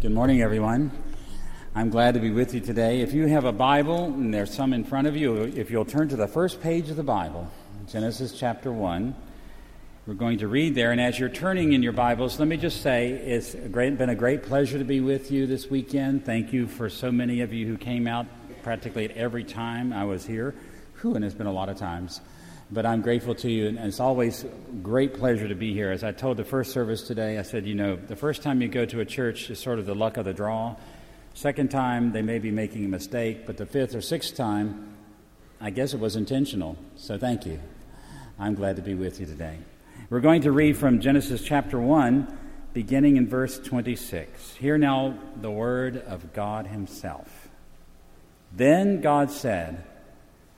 Good morning, everyone. I'm glad to be with you today. If you have a Bible, and there's some in front of you, if you'll turn to the first page of the Bible, Genesis chapter 1, we're going to read there. And as you're turning in your Bibles, let me just say it's great, been a great pleasure to be with you this weekend. Thank you for so many of you who came out practically at every time I was here. Whew, and it's been a lot of times but I'm grateful to you, and it's always great pleasure to be here. As I told the first service today, I said, you know, the first time you go to a church is sort of the luck of the draw. Second time, they may be making a mistake, but the fifth or sixth time, I guess it was intentional. So thank you. I'm glad to be with you today. We're going to read from Genesis chapter 1, beginning in verse 26. Hear now the word of God Himself. Then God said,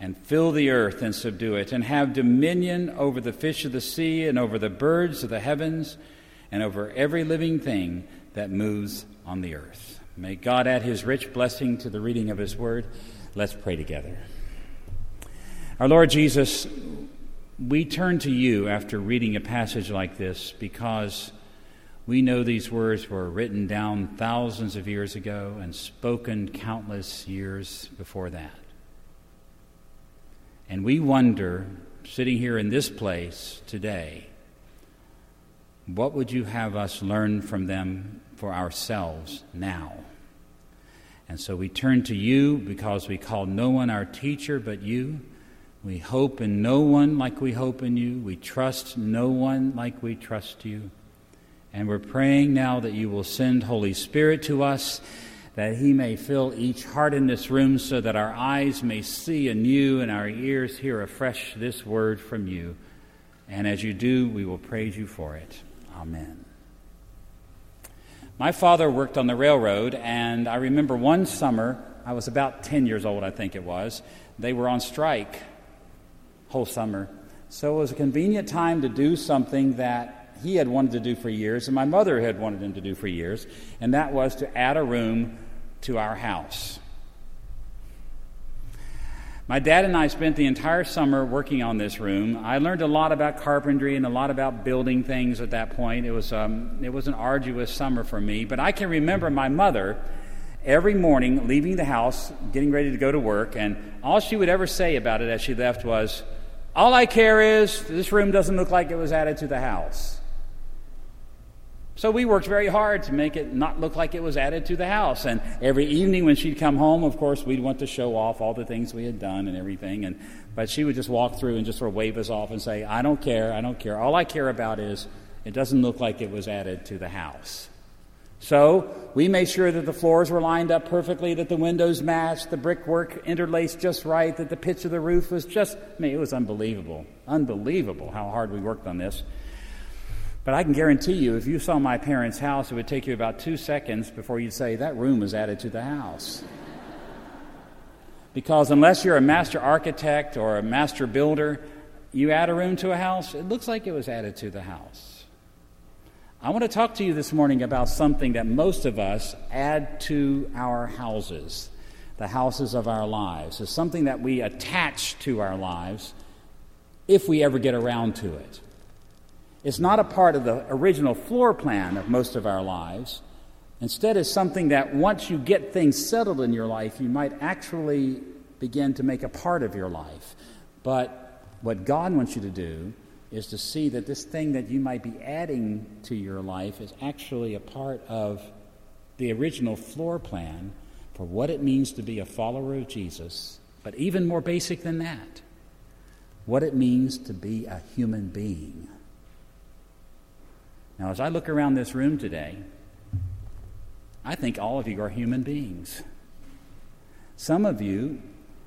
and fill the earth and subdue it, and have dominion over the fish of the sea, and over the birds of the heavens, and over every living thing that moves on the earth. May God add his rich blessing to the reading of his word. Let's pray together. Our Lord Jesus, we turn to you after reading a passage like this because we know these words were written down thousands of years ago and spoken countless years before that. And we wonder, sitting here in this place today, what would you have us learn from them for ourselves now? And so we turn to you because we call no one our teacher but you. We hope in no one like we hope in you. We trust no one like we trust you. And we're praying now that you will send Holy Spirit to us that he may fill each heart in this room so that our eyes may see anew and our ears hear afresh this word from you. And as you do, we will praise you for it. Amen. My father worked on the railroad, and I remember one summer, I was about 10 years old, I think it was, they were on strike whole summer. So it was a convenient time to do something that he had wanted to do for years, and my mother had wanted him to do for years, and that was to add a room to our house. My dad and I spent the entire summer working on this room. I learned a lot about carpentry and a lot about building things at that point. It was, um, it was an arduous summer for me, but I can remember my mother every morning leaving the house, getting ready to go to work, and all she would ever say about it as she left was, All I care is this room doesn't look like it was added to the house. So we worked very hard to make it not look like it was added to the house. And every evening when she'd come home, of course, we'd want to show off all the things we had done and everything. And, but she would just walk through and just sort of wave us off and say, I don't care, I don't care. All I care about is it doesn't look like it was added to the house. So we made sure that the floors were lined up perfectly, that the windows matched, the brickwork interlaced just right, that the pitch of the roof was just, I mean, it was unbelievable. Unbelievable how hard we worked on this. But I can guarantee you, if you saw my parents' house, it would take you about two seconds before you'd say, that room was added to the house. because unless you're a master architect or a master builder, you add a room to a house, it looks like it was added to the house. I want to talk to you this morning about something that most of us add to our houses, the houses of our lives. It's something that we attach to our lives if we ever get around to it. It's not a part of the original floor plan of most of our lives. Instead, it's something that once you get things settled in your life, you might actually begin to make a part of your life. But what God wants you to do is to see that this thing that you might be adding to your life is actually a part of the original floor plan for what it means to be a follower of Jesus, but even more basic than that, what it means to be a human being. Now, as I look around this room today, I think all of you are human beings. Some of you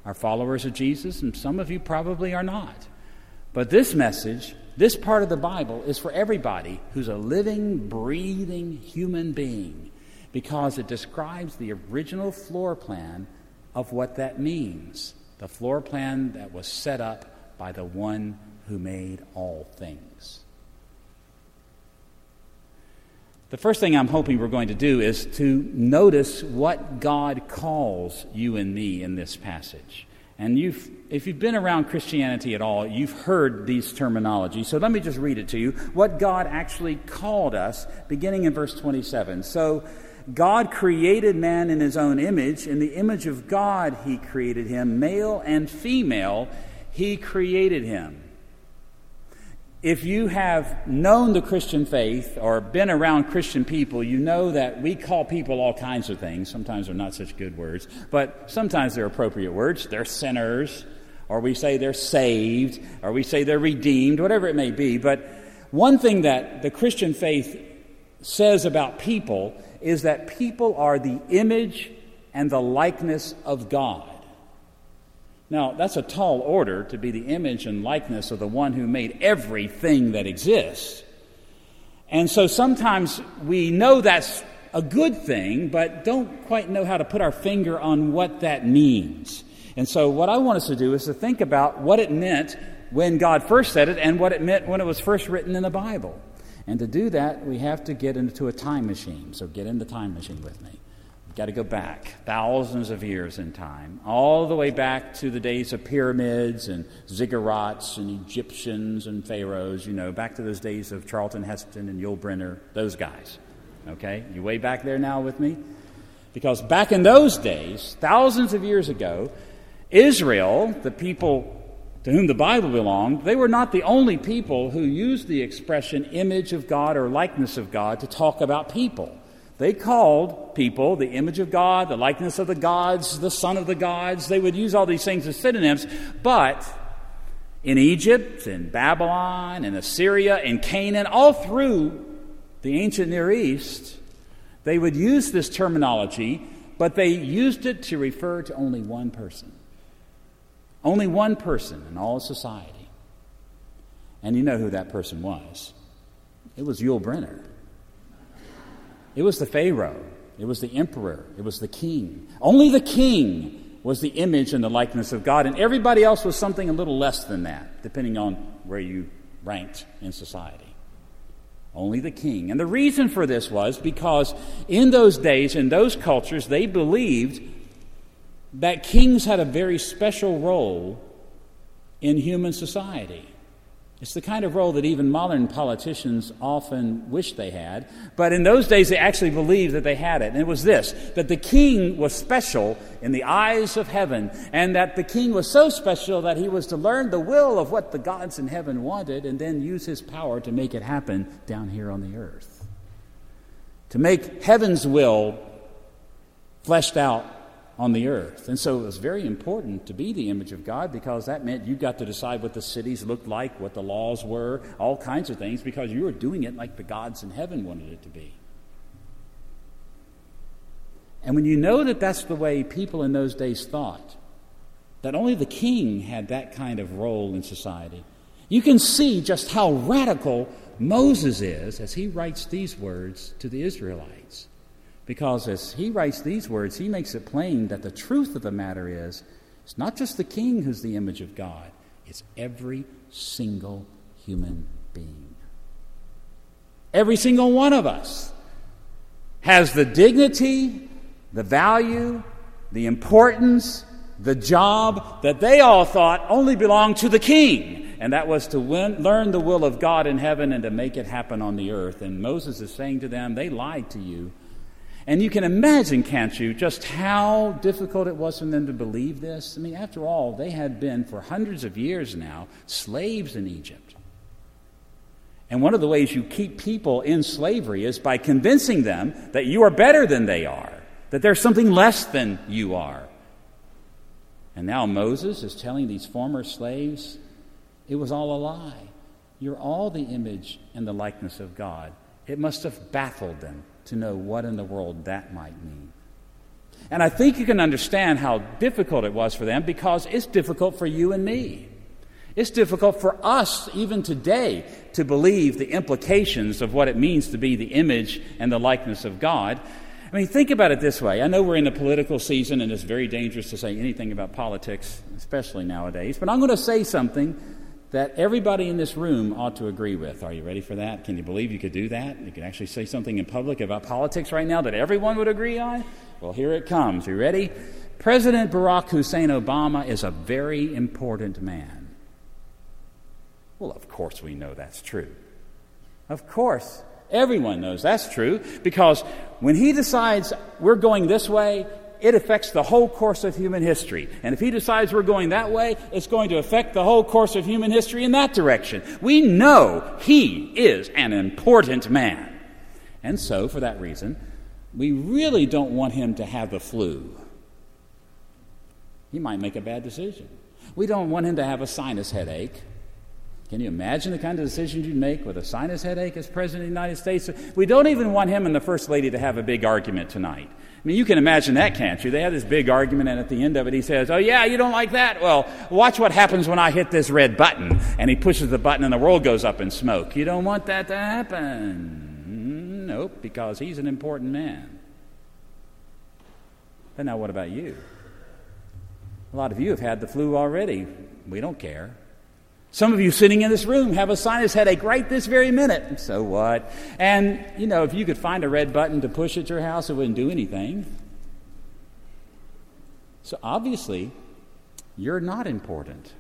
are followers of Jesus, and some of you probably are not. But this message, this part of the Bible, is for everybody who's a living, breathing human being. because it describes the original floor plan of what that means the floor plan that was set up by the one who made all things. The first thing I'm hoping we're going to do is to notice what God calls you and me in this passage. And you've, if you've been around Christianity at all, you've heard these terminologies. So let me just read it to you. What God actually called us, beginning in verse 27. So God created man in his own image. In the image of God, he created him. Male and female, he created him if you have known the Christian faith or been around Christian people, you know that we call people all kinds of things. Sometimes they're not such good words, but sometimes they're appropriate words. They're sinners, or we say they're saved, or we say they're redeemed, whatever it may be. But one thing that the Christian faith says about people is that people are the image and the likeness of God. Now, that's a tall order to be the image and likeness of the one who made everything that exists. And so sometimes we know that's a good thing, but don't quite know how to put our finger on what that means. And so, what I want us to do is to think about what it meant when God first said it and what it meant when it was first written in the Bible. And to do that, we have to get into a time machine. So, get in the time machine with me. Got to go back thousands of years in time, all the way back to the days of pyramids and ziggurats and Egyptians and pharaohs, you know, back to those days of Charlton Heston and Yul Brynner, those guys. Okay? You way back there now with me? Because back in those days, thousands of years ago, Israel, the people to whom the Bible belonged, they were not the only people who used the expression image of God or likeness of God to talk about people. They called people the image of God, the likeness of the gods, the son of the gods. They would use all these things as synonyms. But in Egypt, in Babylon, in Assyria, in Canaan, all through the ancient Near East, they would use this terminology, but they used it to refer to only one person. Only one person in all society. And you know who that person was. It was Yul Brynner. It was the Pharaoh, it was the emperor, it was the king. Only the king was the image and the likeness of God, and everybody else was something a little less than that, depending on where you ranked in society. Only the king. And the reason for this was because in those days, in those cultures, they believed that kings had a very special role in human society. It's the kind of role that even modern politicians often wish they had. But in those days, they actually believed that they had it. And it was this that the king was special in the eyes of heaven, and that the king was so special that he was to learn the will of what the gods in heaven wanted and then use his power to make it happen down here on the earth. To make heaven's will fleshed out on the earth. And so it was very important to be the image of God because that meant you got to decide what the cities looked like, what the laws were, all kinds of things, because you were doing it like the gods in heaven wanted it to be. And when you know that that's the way people in those days thought, that only the king had that kind of role in society, you can see just how radical Moses is as he writes these words to the Israelites. Because as he writes these words, he makes it plain that the truth of the matter is it's not just the king who's the image of God, it's every single human being. Every single one of us has the dignity, the value, the importance, the job that they all thought only belonged to the king. And that was to win, learn the will of God in heaven and to make it happen on the earth. And Moses is saying to them, they lied to you and you can imagine, can't you, just how difficult it was for them to believe this? I mean, after all, they had been for hundreds of years now slaves in Egypt. And one of the ways you keep people in slavery is by convincing them that you are better than they are, that there's something less than you are. And now Moses is telling these former slaves it was all a lie. You're all the image and the likeness of God. It must have baffled them to know what in the world that might mean. And I think you can understand how difficult it was for them because it's difficult for you and me. It's difficult for us, even today, to believe the implications of what it means to be the image and the likeness of God. I mean, think about it this way. I know we're in a political season and it's very dangerous to say anything about politics, especially nowadays, but I'm going to say something that everybody in this room ought to agree with. Are you ready for that? Can you believe you could do that? You could actually say something in public about politics right now that everyone would agree on? Well, here it comes. You ready? President Barack Hussein Obama is a very important man. Well, of course we know that's true. Of course. Everyone knows that's true because when he decides we're going this way, it affects the whole course of human history. And if he decides we're going that way, it's going to affect the whole course of human history in that direction. We know he is an important man. And so, for that reason, we really don't want him to have the flu. He might make a bad decision. We don't want him to have a sinus headache. Can you imagine the kind of decisions you'd make with a sinus headache as President of the United States? We don't even want him and the First Lady to have a big argument tonight. I mean, you can imagine that, can't you? They have this big argument, and at the end of it, he says, Oh, yeah, you don't like that? Well, watch what happens when I hit this red button. And he pushes the button, and the world goes up in smoke. You don't want that to happen. Mm, nope, because he's an important man. But now, what about you? A lot of you have had the flu already. We don't care. Some of you sitting in this room have a sinus headache right this very minute. So what? And, you know, if you could find a red button to push at your house, it wouldn't do anything. So obviously, you're not important.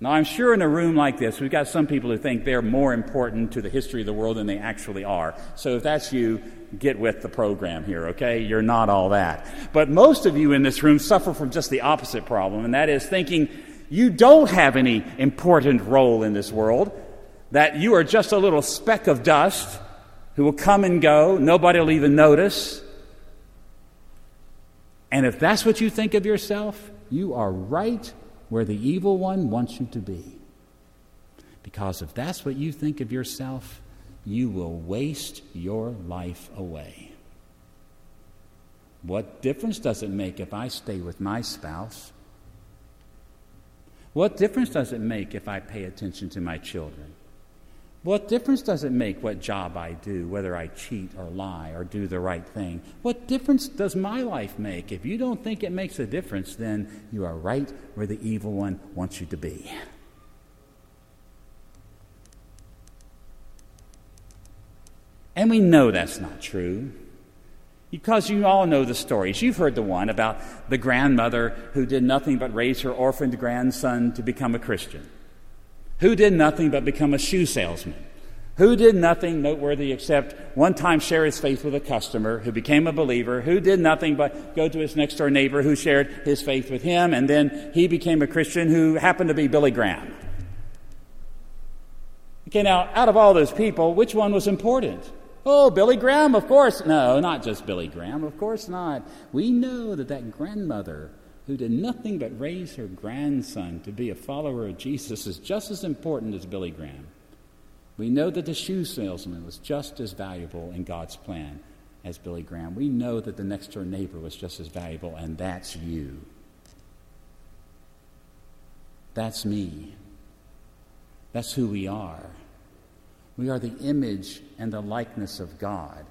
Now, I'm sure in a room like this, we've got some people who think they're more important to the history of the world than they actually are. So if that's you, get with the program here, okay? You're not all that. But most of you in this room suffer from just the opposite problem, and that is thinking you don't have any important role in this world, that you are just a little speck of dust who will come and go, nobody will even notice. And if that's what you think of yourself, you are right where the evil one wants you to be. Because if that's what you think of yourself, you will waste your life away. What difference does it make if I stay with my spouse? What difference does it make if I pay attention to my children? What difference does it make what job I do, whether I cheat or lie or do the right thing? What difference does my life make? If you don't think it makes a difference, then you are right where the evil one wants you to be. And we know that's not true. Because you all know the stories. You've heard the one about the grandmother who did nothing but raise her orphaned grandson to become a Christian, who did nothing but become a shoe salesman, who did nothing noteworthy except one time share his faith with a customer who became a believer, who did nothing but go to his next door neighbor who shared his faith with him, and then he became a Christian who happened to be Billy Graham. Okay, now, out of all those people, which one was important? Oh, Billy Graham, of course. No, not just Billy Graham, of course not. We know that that grandmother who did nothing but raise her grandson to be a follower of Jesus is just as important as Billy Graham. We know that the shoe salesman was just as valuable in God's plan as Billy Graham. We know that the next door neighbor was just as valuable, and that's you. That's me. That's who we are. We are the image and the likeness of God,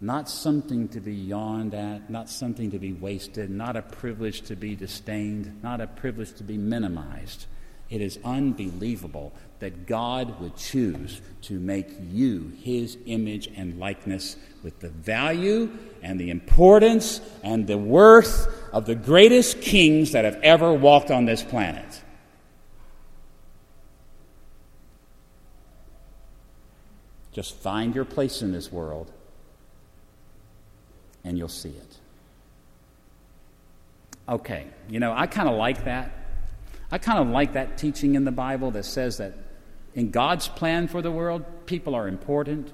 not something to be yawned at, not something to be wasted, not a privilege to be disdained, not a privilege to be minimized. It is unbelievable that God would choose to make you his image and likeness with the value and the importance and the worth of the greatest kings that have ever walked on this planet. Just find your place in this world and you'll see it. Okay, you know, I kind of like that. I kind of like that teaching in the Bible that says that in God's plan for the world, people are important.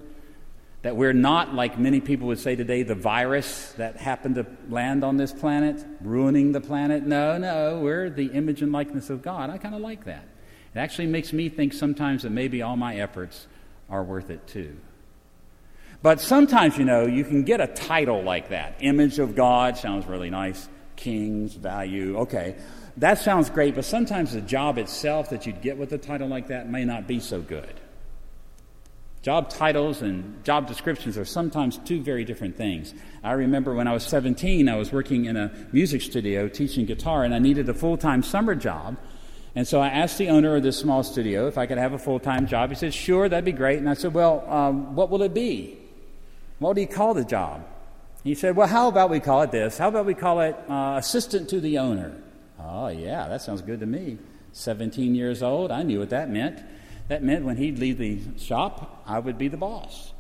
That we're not, like many people would say today, the virus that happened to land on this planet, ruining the planet. No, no, we're the image and likeness of God. I kind of like that. It actually makes me think sometimes that maybe all my efforts are worth it too. But sometimes, you know, you can get a title like that. Image of God sounds really nice. King's value. Okay. That sounds great, but sometimes the job itself that you'd get with a title like that may not be so good. Job titles and job descriptions are sometimes two very different things. I remember when I was 17, I was working in a music studio teaching guitar, and I needed a full time summer job. And so I asked the owner of this small studio if I could have a full time job. He said, Sure, that'd be great. And I said, Well, um, what will it be? What do you call the job? He said, Well, how about we call it this? How about we call it uh, assistant to the owner? Oh, yeah, that sounds good to me. 17 years old, I knew what that meant. That meant when he'd leave the shop, I would be the boss.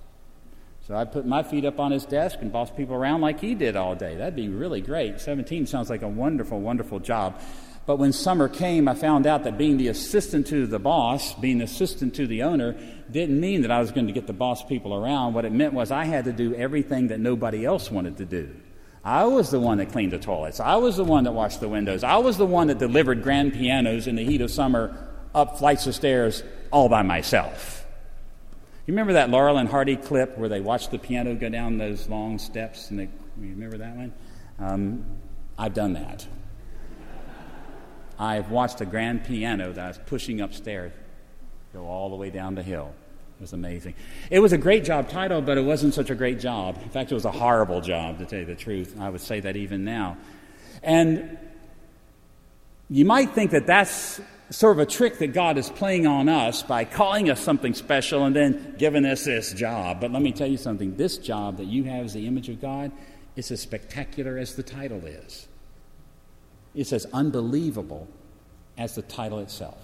So I'd put my feet up on his desk and boss people around like he did all day. That'd be really great. 17 sounds like a wonderful, wonderful job. But when summer came, I found out that being the assistant to the boss, being the assistant to the owner, didn't mean that I was going to get the boss people around. What it meant was I had to do everything that nobody else wanted to do. I was the one that cleaned the toilets. I was the one that washed the windows. I was the one that delivered grand pianos in the heat of summer up flights of stairs all by myself. You remember that Laurel and Hardy clip where they watched the piano go down those long steps? And they, you remember that one? Um, I've done that. I've watched a grand piano that I was pushing upstairs go all the way down the hill. It was amazing. It was a great job title, but it wasn't such a great job. In fact, it was a horrible job, to tell you the truth. I would say that even now. And you might think that that's sort of a trick that God is playing on us by calling us something special and then giving us this job. But let me tell you something this job that you have as the image of God is as spectacular as the title is. It's as unbelievable as the title itself.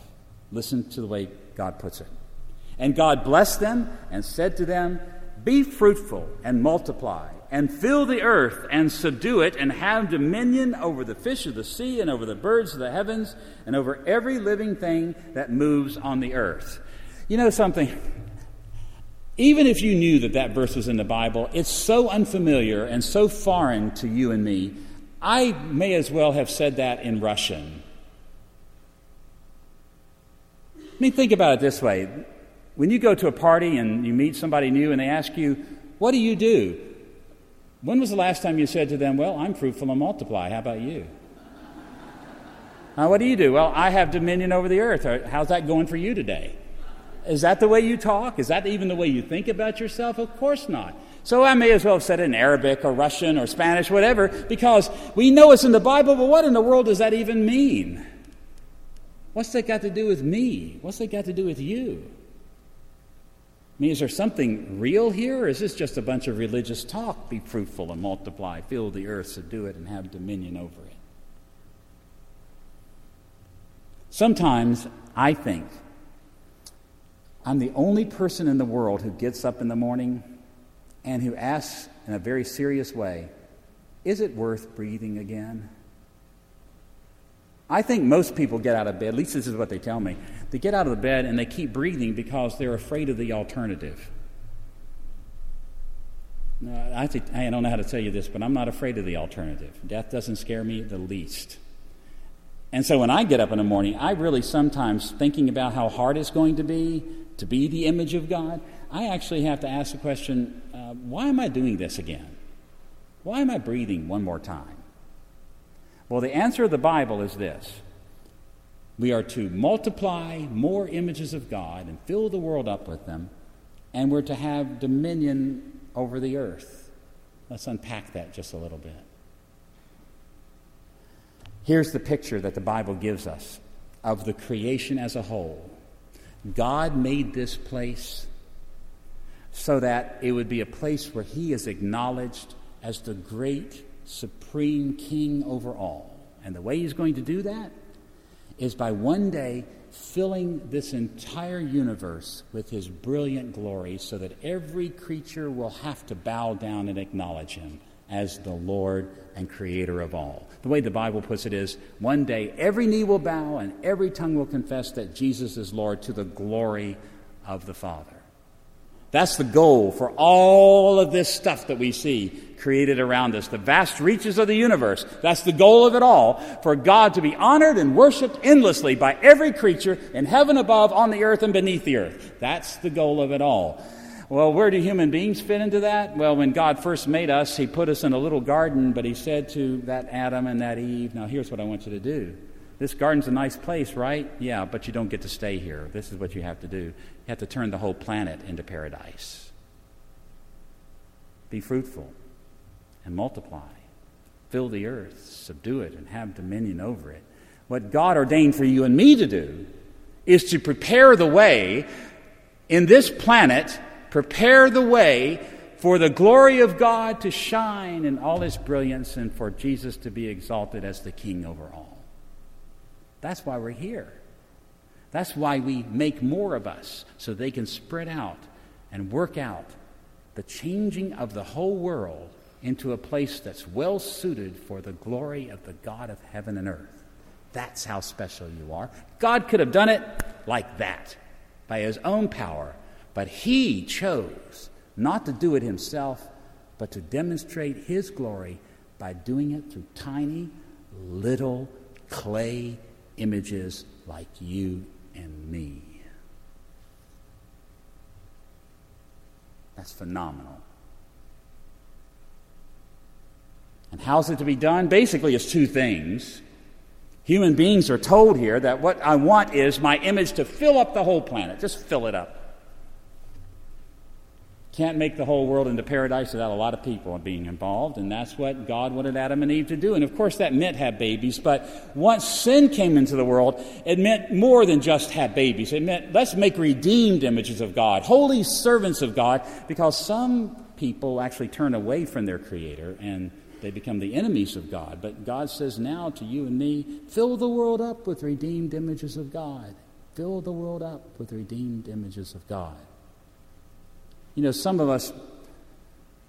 Listen to the way God puts it. And God blessed them and said to them, Be fruitful and multiply, and fill the earth and subdue it, and have dominion over the fish of the sea, and over the birds of the heavens, and over every living thing that moves on the earth. You know something? Even if you knew that that verse was in the Bible, it's so unfamiliar and so foreign to you and me I may as well have said that in Russian. I mean, think about it this way. When you go to a party and you meet somebody new and they ask you, What do you do? When was the last time you said to them, Well, I'm fruitful and multiply. How about you? Now, what do you do? Well, I have dominion over the earth. How's that going for you today? Is that the way you talk? Is that even the way you think about yourself? Of course not. So I may as well have said it in Arabic or Russian or Spanish, whatever, because we know it's in the Bible, but what in the world does that even mean? What's that got to do with me? What's that got to do with you? I mean, is there something real here, or is this just a bunch of religious talk? Be fruitful and multiply, fill the earth, subdue it, and have dominion over it. Sometimes I think I'm the only person in the world who gets up in the morning and who asks in a very serious way, Is it worth breathing again? I think most people get out of bed, at least this is what they tell me. They get out of the bed and they keep breathing because they're afraid of the alternative. I, think, I don't know how to tell you this, but I'm not afraid of the alternative. Death doesn't scare me the least. And so when I get up in the morning, I really sometimes, thinking about how hard it's going to be to be the image of God, I actually have to ask the question uh, why am I doing this again? Why am I breathing one more time? Well, the answer of the Bible is this we are to multiply more images of God and fill the world up with them, and we're to have dominion over the earth. Let's unpack that just a little bit. Here's the picture that the Bible gives us of the creation as a whole. God made this place so that it would be a place where he is acknowledged as the great supreme king over all. And the way he's going to do that is by one day filling this entire universe with his brilliant glory so that every creature will have to bow down and acknowledge him as the Lord and creator of all. The way the Bible puts it is one day every knee will bow and every tongue will confess that Jesus is Lord to the glory of the Father. That's the goal for all of this stuff that we see created around us, the vast reaches of the universe. That's the goal of it all, for God to be honored and worshiped endlessly by every creature in heaven above, on the earth, and beneath the earth. That's the goal of it all. Well, where do human beings fit into that? Well, when God first made us, He put us in a little garden, but He said to that Adam and that Eve, Now here's what I want you to do This garden's a nice place, right? Yeah, but you don't get to stay here. This is what you have to do. You have to turn the whole planet into paradise. Be fruitful and multiply. Fill the earth, subdue it, and have dominion over it. What God ordained for you and me to do is to prepare the way in this planet, prepare the way for the glory of God to shine in all its brilliance and for Jesus to be exalted as the King over all. That's why we're here. That's why we make more of us, so they can spread out and work out the changing of the whole world into a place that's well suited for the glory of the God of heaven and earth. That's how special you are. God could have done it like that, by his own power, but he chose not to do it himself, but to demonstrate his glory by doing it through tiny, little clay images like you and me. That's phenomenal. And how's it to be done? Basically, it's two things. Human beings are told here that what I want is my image to fill up the whole planet. Just fill it up. Can't make the whole world into paradise without a lot of people being involved, and that's what God wanted Adam and Eve to do. And of course, that meant have babies, but once sin came into the world, it meant more than just have babies. It meant let's make redeemed images of God, holy servants of God, because some people actually turn away from their Creator and they become the enemies of God. But God says now to you and me, fill the world up with redeemed images of God. Fill the world up with redeemed images of God. You know, some of us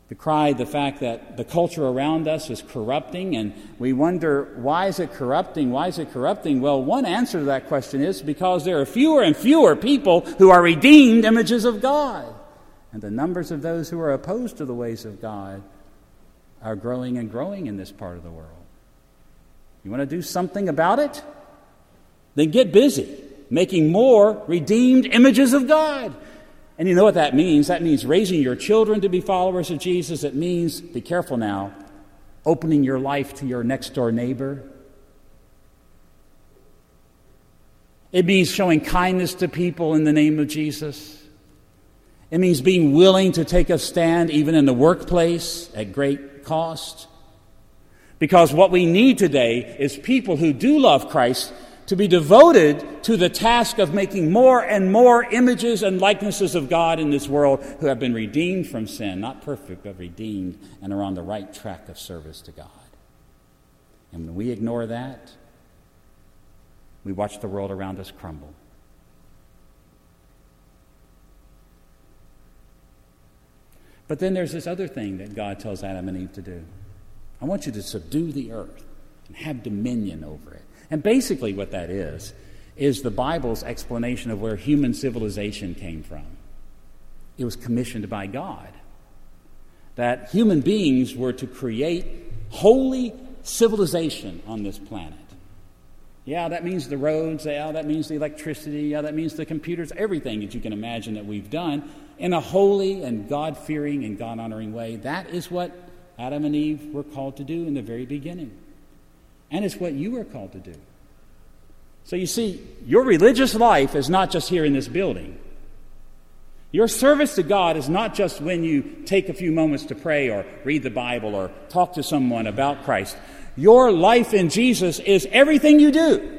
decry the fact that the culture around us is corrupting, and we wonder, why is it corrupting? Why is it corrupting? Well, one answer to that question is because there are fewer and fewer people who are redeemed images of God. And the numbers of those who are opposed to the ways of God are growing and growing in this part of the world. You want to do something about it? Then get busy making more redeemed images of God. And you know what that means? That means raising your children to be followers of Jesus. It means, be careful now, opening your life to your next door neighbor. It means showing kindness to people in the name of Jesus. It means being willing to take a stand even in the workplace at great cost. Because what we need today is people who do love Christ to be devoted to the task of making more and more images and likenesses of God in this world who have been redeemed from sin, not perfect, but redeemed and are on the right track of service to God. And when we ignore that, we watch the world around us crumble. But then there's this other thing that God tells Adam and Eve to do. I want you to subdue the earth and have dominion over it. And basically, what that is, is the Bible's explanation of where human civilization came from. It was commissioned by God. That human beings were to create holy civilization on this planet. Yeah, that means the roads, yeah, that means the electricity, yeah, that means the computers, everything that you can imagine that we've done in a holy and God fearing and God honoring way. That is what Adam and Eve were called to do in the very beginning. And it's what you are called to do. So you see, your religious life is not just here in this building. Your service to God is not just when you take a few moments to pray or read the Bible or talk to someone about Christ. Your life in Jesus is everything you do.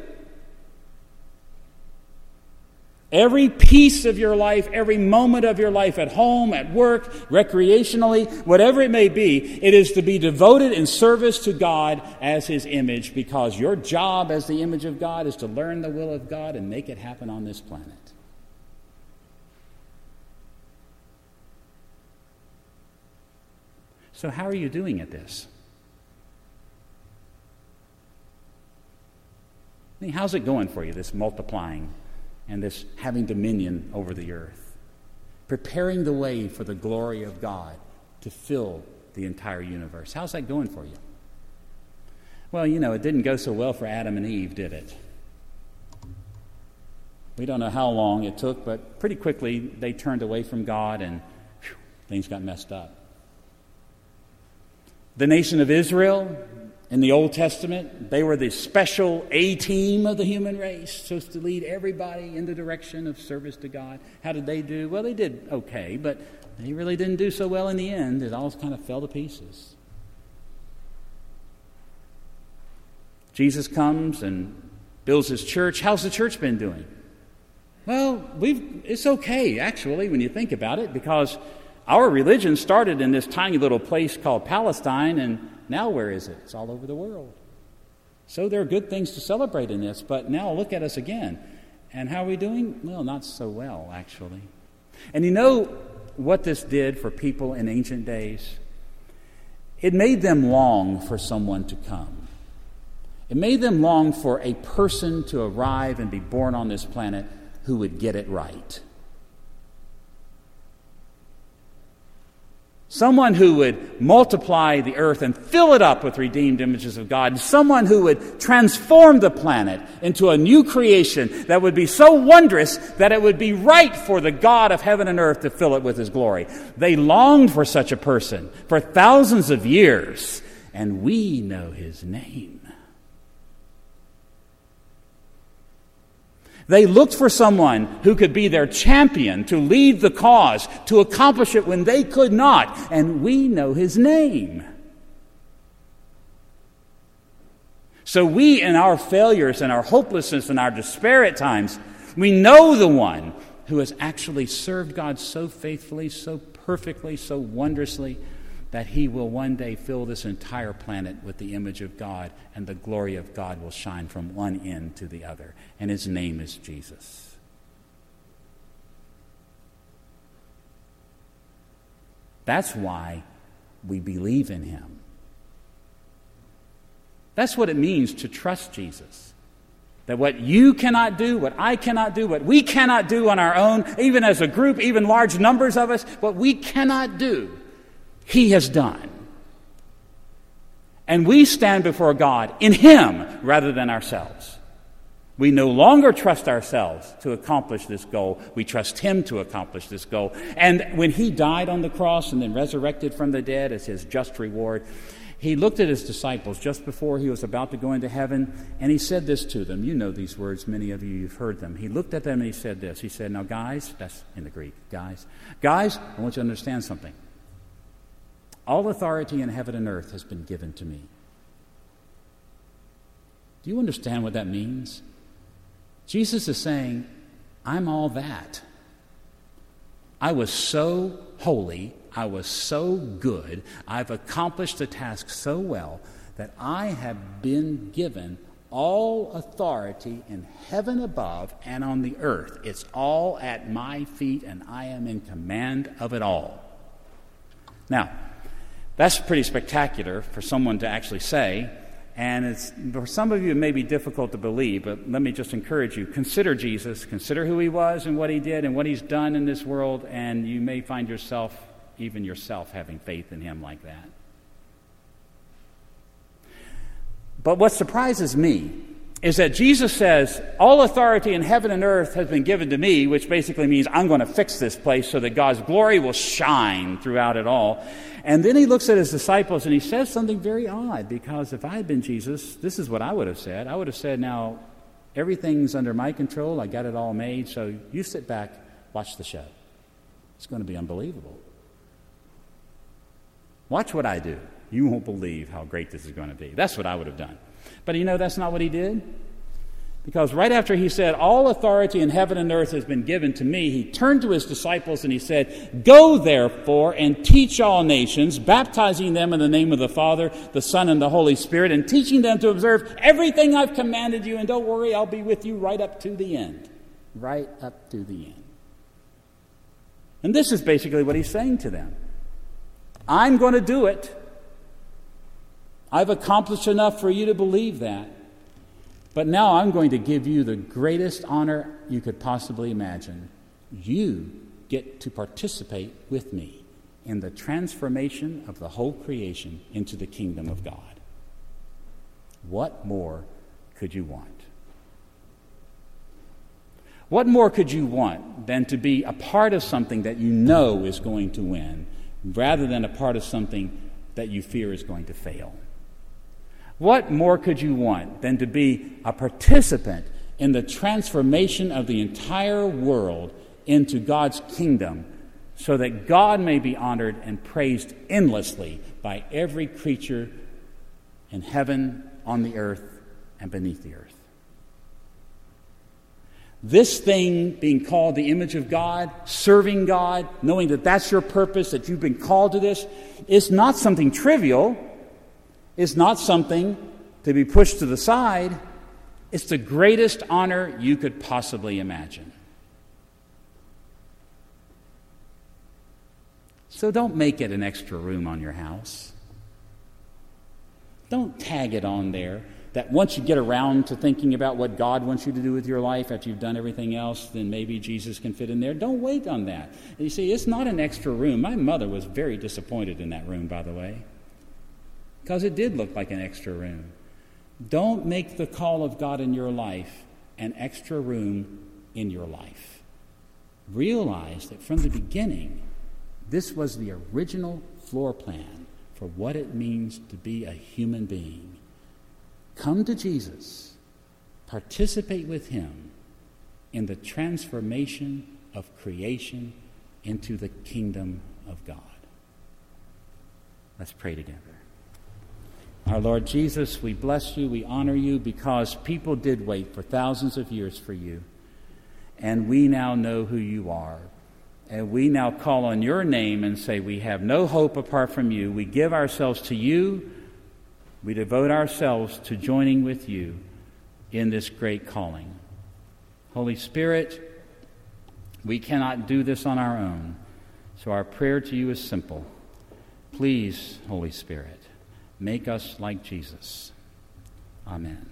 Every piece of your life, every moment of your life at home, at work, recreationally, whatever it may be, it is to be devoted in service to God as His image because your job as the image of God is to learn the will of God and make it happen on this planet. So, how are you doing at this? I mean, how's it going for you, this multiplying? And this having dominion over the earth, preparing the way for the glory of God to fill the entire universe. How's that going for you? Well, you know, it didn't go so well for Adam and Eve, did it? We don't know how long it took, but pretty quickly they turned away from God and whew, things got messed up. The nation of Israel In the Old Testament, they were the special A team of the human race, supposed to lead everybody in the direction of service to God. How did they do? Well, they did okay, but they really didn't do so well in the end. It all kind of fell to pieces. Jesus comes and builds his church. How's the church been doing? Well, we've, it's okay, actually, when you think about it, because our religion started in this tiny little place called Palestine, and now, where is it? It's all over the world. So, there are good things to celebrate in this, but now look at us again. And how are we doing? Well, not so well, actually. And you know what this did for people in ancient days? It made them long for someone to come. It made them long for a person to arrive and be born on this planet who would get it right. Someone who would multiply the earth and fill it up with redeemed images of God. Someone who would transform the planet into a new creation that would be so wondrous that it would be right for the God of heaven and earth to fill it with his glory. They longed for such a person for thousands of years, and we know his name. They looked for someone who could be their champion, to lead the cause, to accomplish it when they could not, and we know his name. So we, in our failures and our hopelessness and our despair at times, we know the one who has actually served God so faithfully, so perfectly, so wondrously that he will one day fill this entire planet with the image of God, and the glory of God will shine from one end to the other. And his name is Jesus. That's why we believe in him. That's what it means to trust Jesus. That what you cannot do, what I cannot do, what we cannot do on our own, even as a group, even large numbers of us, what we cannot do, he has done. And we stand before God in Him rather than ourselves. We no longer trust ourselves to accomplish this goal. We trust Him to accomplish this goal. And when He died on the cross and then resurrected from the dead as His just reward, He looked at His disciples just before He was about to go into heaven, and He said this to them. You know these words, many of you you've heard them. He looked at them and He said this. He said, Now, guys, that's in the Greek, guys, guys, I want you to understand something. All authority in heaven and earth has been given to me. Do you understand what that means? Jesus is saying, I'm all that. I was so holy, I was so good, I've accomplished the task so well that I have been given all authority in heaven above and on the earth. It's all at my feet, and I am in command of it all. Now, that's pretty spectacular for someone to actually say. And it's, for some of you, it may be difficult to believe, but let me just encourage you. Consider Jesus, consider who he was and what he did and what he's done in this world, and you may find yourself, even yourself, having faith in him like that. But what surprises me is that Jesus says, All authority in heaven and earth has been given to me, which basically means I'm going to fix this place so that God's glory will shine throughout it all. And then he looks at his disciples and he says something very odd because if I had been Jesus, this is what I would have said. I would have said, Now, everything's under my control. I got it all made. So you sit back, watch the show. It's going to be unbelievable. Watch what I do. You won't believe how great this is going to be. That's what I would have done. But you know, that's not what he did. Because right after he said, All authority in heaven and earth has been given to me, he turned to his disciples and he said, Go therefore and teach all nations, baptizing them in the name of the Father, the Son, and the Holy Spirit, and teaching them to observe everything I've commanded you. And don't worry, I'll be with you right up to the end. Right up to the end. And this is basically what he's saying to them I'm going to do it. I've accomplished enough for you to believe that. But now I'm going to give you the greatest honor you could possibly imagine. You get to participate with me in the transformation of the whole creation into the kingdom of God. What more could you want? What more could you want than to be a part of something that you know is going to win rather than a part of something that you fear is going to fail? What more could you want than to be a participant in the transformation of the entire world into God's kingdom so that God may be honored and praised endlessly by every creature in heaven, on the earth, and beneath the earth? This thing being called the image of God, serving God, knowing that that's your purpose, that you've been called to this, is not something trivial. It's not something to be pushed to the side. It's the greatest honor you could possibly imagine. So don't make it an extra room on your house. Don't tag it on there that once you get around to thinking about what God wants you to do with your life after you've done everything else, then maybe Jesus can fit in there. Don't wait on that. You see, it's not an extra room. My mother was very disappointed in that room, by the way, because it did look like an extra room. Don't make the call of God in your life an extra room in your life. Realize that from the beginning, this was the original floor plan for what it means to be a human being. Come to Jesus, participate with Him in the transformation of creation into the kingdom of God. Let's pray together. Our Lord Jesus, we bless you, we honor you because people did wait for thousands of years for you, and we now know who you are. And we now call on your name and say, We have no hope apart from you. We give ourselves to you. We devote ourselves to joining with you in this great calling. Holy Spirit, we cannot do this on our own. So our prayer to you is simple. Please, Holy Spirit, make us like Jesus. Amen.